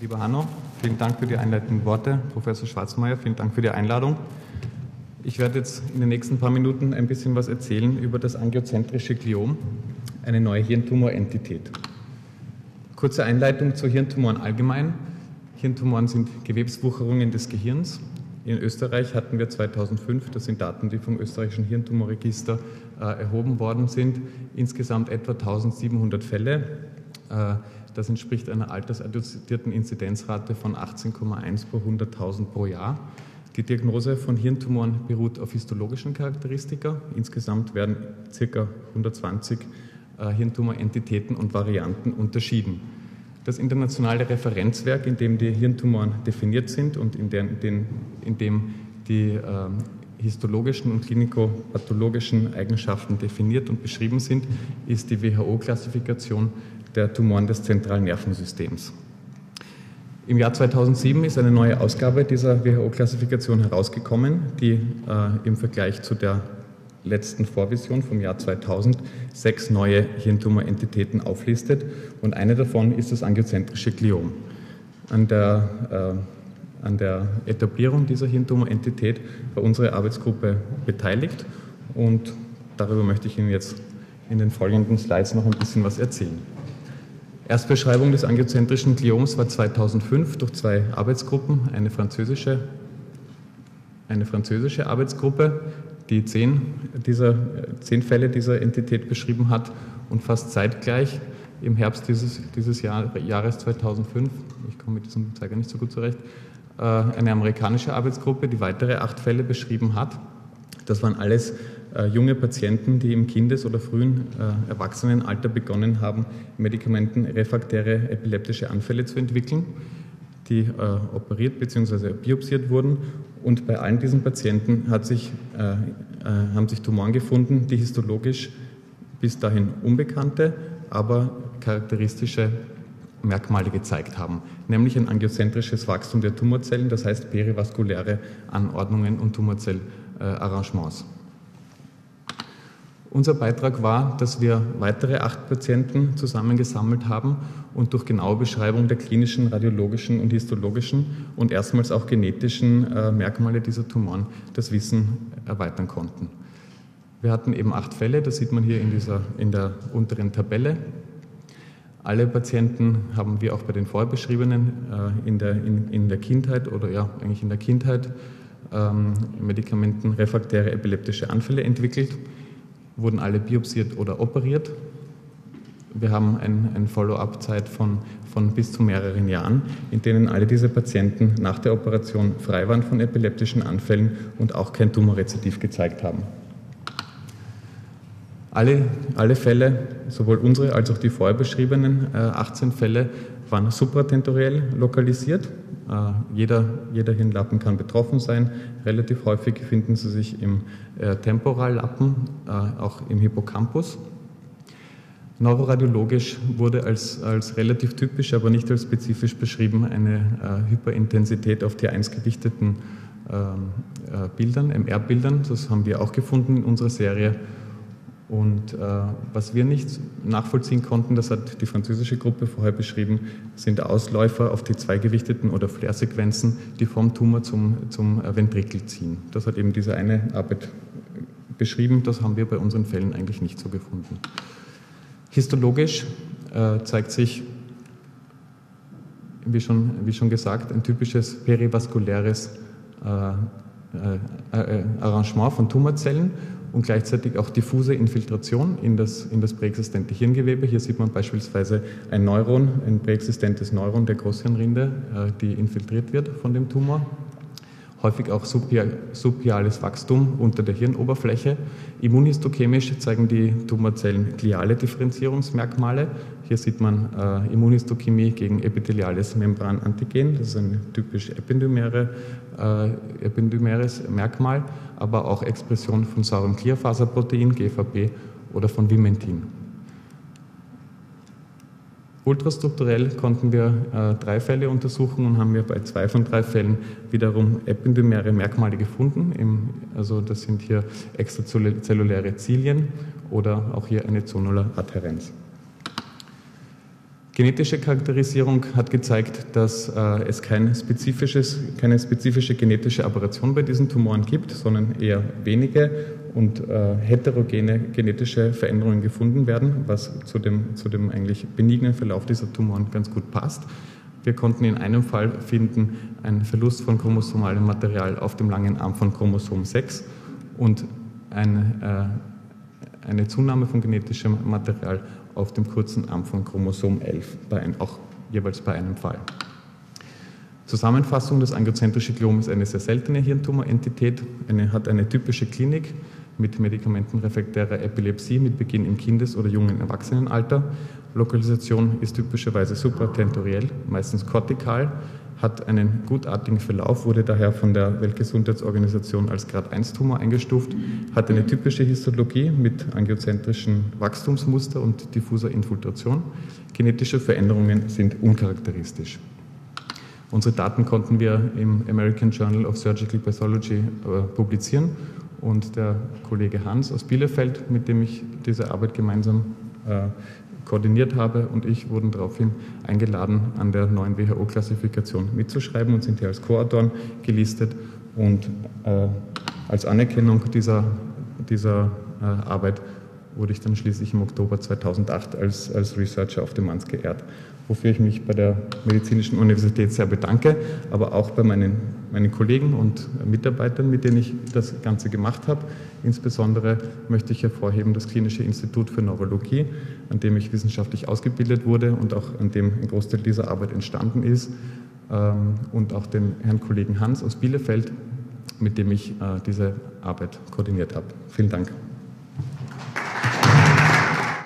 Lieber Hanno, vielen Dank für die einleitenden Worte. Professor Schwarzmeier, vielen Dank für die Einladung. Ich werde jetzt in den nächsten paar Minuten ein bisschen was erzählen über das angiozentrische Gliom, eine neue Hirntumorentität. Kurze Einleitung zu Hirntumoren allgemein. Hirntumoren sind Gewebswucherungen des Gehirns. In Österreich hatten wir 2005, das sind Daten, die vom österreichischen Hirntumorregister äh, erhoben worden sind, insgesamt etwa 1700 Fälle. Äh, das entspricht einer altersadjustierten Inzidenzrate von 18,1 pro 100.000 pro Jahr. Die Diagnose von Hirntumoren beruht auf histologischen Charakteristika. Insgesamt werden ca. 120 äh, Hirntumorentitäten und Varianten unterschieden. Das internationale Referenzwerk, in dem die Hirntumoren definiert sind und in, der, in, in dem die äh, histologischen und klinikopathologischen Eigenschaften definiert und beschrieben sind, ist die WHO-Klassifikation der Tumoren des zentralen Nervensystems. Im Jahr 2007 ist eine neue Ausgabe dieser WHO-Klassifikation herausgekommen, die äh, im Vergleich zu der letzten Vorvision vom Jahr 2000 sechs neue Hirntumorentitäten auflistet und eine davon ist das angiozentrische Gliom. An der, äh, an der Etablierung dieser Hirntumorentität war unsere Arbeitsgruppe beteiligt und darüber möchte ich Ihnen jetzt in den folgenden Slides noch ein bisschen was erzählen. Erstbeschreibung des angiozentrischen Glioms war 2005 durch zwei Arbeitsgruppen, eine französische, eine französische Arbeitsgruppe, die zehn, dieser, zehn Fälle dieser Entität beschrieben hat und fast zeitgleich im Herbst dieses, dieses Jahr, Jahres 2005, ich komme mit diesem Zeiger nicht so gut zurecht, äh, eine amerikanische Arbeitsgruppe, die weitere acht Fälle beschrieben hat. Das waren alles junge Patienten, die im Kindes- oder frühen äh, Erwachsenenalter begonnen haben, medikamentenrefraktäre epileptische Anfälle zu entwickeln, die äh, operiert bzw. biopsiert wurden. Und bei allen diesen Patienten hat sich, äh, äh, haben sich Tumoren gefunden, die histologisch bis dahin unbekannte, aber charakteristische Merkmale gezeigt haben, nämlich ein angiozentrisches Wachstum der Tumorzellen, das heißt perivaskuläre Anordnungen und Tumorzellarrangements. Unser Beitrag war, dass wir weitere acht Patienten zusammengesammelt haben und durch genaue Beschreibung der klinischen, radiologischen und histologischen und erstmals auch genetischen äh, Merkmale dieser Tumoren das Wissen erweitern konnten. Wir hatten eben acht Fälle, das sieht man hier in, dieser, in der unteren Tabelle. Alle Patienten haben wir auch bei den vorher beschriebenen äh, in, der, in, in der Kindheit oder ja, eigentlich in der Kindheit ähm, medikamentenrefraktäre epileptische Anfälle entwickelt wurden alle biopsiert oder operiert. Wir haben eine ein Follow-up-Zeit von, von bis zu mehreren Jahren, in denen alle diese Patienten nach der Operation frei waren von epileptischen Anfällen und auch kein Tumorrezidiv gezeigt haben. Alle, alle Fälle, sowohl unsere als auch die vorher beschriebenen äh, 18 Fälle, waren supratentoriell lokalisiert. Äh, jeder, jeder Hirnlappen kann betroffen sein. Relativ häufig finden sie sich im äh, Temporallappen, äh, auch im Hippocampus. Neuroradiologisch wurde als, als relativ typisch, aber nicht als spezifisch beschrieben, eine Hyperintensität auf T1 gewichteten ähm, äh, Bildern, MR-Bildern. Das haben wir auch gefunden in unserer Serie. Und äh, was wir nicht nachvollziehen konnten, das hat die französische Gruppe vorher beschrieben, sind Ausläufer auf die zweigewichteten oder Flair-Sequenzen, die vom Tumor zum, zum äh, Ventrikel ziehen. Das hat eben diese eine Arbeit beschrieben. Das haben wir bei unseren Fällen eigentlich nicht so gefunden. Histologisch äh, zeigt sich, wie schon, wie schon gesagt, ein typisches perivaskuläres äh, äh, äh Arrangement von Tumorzellen und gleichzeitig auch diffuse Infiltration in das, in das präexistente Hirngewebe. Hier sieht man beispielsweise ein Neuron, ein präexistentes Neuron der Großhirnrinde, äh, die infiltriert wird von dem Tumor häufig auch subpiales Wachstum unter der Hirnoberfläche. Immunhistochemisch zeigen die Tumorzellen gliale Differenzierungsmerkmale. Hier sieht man äh, Immunhistochemie gegen epitheliales Membranantigen, das ist ein typisch ependymäre, äh, ependymäres Merkmal, aber auch Expression von saurem Klierfaserprotein, GVP, oder von Vimentin. Ultrastrukturell konnten wir äh, drei Fälle untersuchen und haben wir bei zwei von drei Fällen wiederum ependymäre Merkmale gefunden. Im, also das sind hier extrazelluläre Zilien oder auch hier eine Zonular Adhärenz. Genetische Charakterisierung hat gezeigt, dass äh, es kein keine spezifische genetische Aberration bei diesen Tumoren gibt, sondern eher wenige und äh, heterogene genetische Veränderungen gefunden werden, was zu dem, zu dem eigentlich benignen Verlauf dieser Tumoren ganz gut passt. Wir konnten in einem Fall finden einen Verlust von chromosomalem Material auf dem langen Arm von Chromosom 6 und ein, äh, eine Zunahme von genetischem Material auf dem kurzen Arm von Chromosom 11, bei ein, auch jeweils bei einem Fall. Zusammenfassung, das angiozentrische Gliom ist eine sehr seltene Hirntumorentität, eine, hat eine typische Klinik mit medikamentenrefraktärer Epilepsie mit Beginn im Kindes- oder jungen Erwachsenenalter. Lokalisation ist typischerweise supratentoriell, meistens kortikal hat einen gutartigen Verlauf, wurde daher von der Weltgesundheitsorganisation als Grad 1 Tumor eingestuft, hat eine typische Histologie mit angiozentrischen Wachstumsmuster und diffuser Infiltration. Genetische Veränderungen sind uncharakteristisch. Unsere Daten konnten wir im American Journal of Surgical Pathology äh, publizieren und der Kollege Hans aus Bielefeld, mit dem ich diese Arbeit gemeinsam äh, koordiniert habe und ich wurden daraufhin eingeladen, an der neuen WHO-Klassifikation mitzuschreiben und sind hier als Co-Autoren gelistet. Und äh, als Anerkennung dieser, dieser äh, Arbeit wurde ich dann schließlich im Oktober 2008 als, als Researcher auf dem Mans geehrt wofür ich mich bei der Medizinischen Universität sehr bedanke, aber auch bei meinen, meinen Kollegen und Mitarbeitern, mit denen ich das Ganze gemacht habe. Insbesondere möchte ich hervorheben das Klinische Institut für Neurologie, an dem ich wissenschaftlich ausgebildet wurde und auch an dem ein Großteil dieser Arbeit entstanden ist, ähm, und auch den Herrn Kollegen Hans aus Bielefeld, mit dem ich äh, diese Arbeit koordiniert habe. Vielen Dank.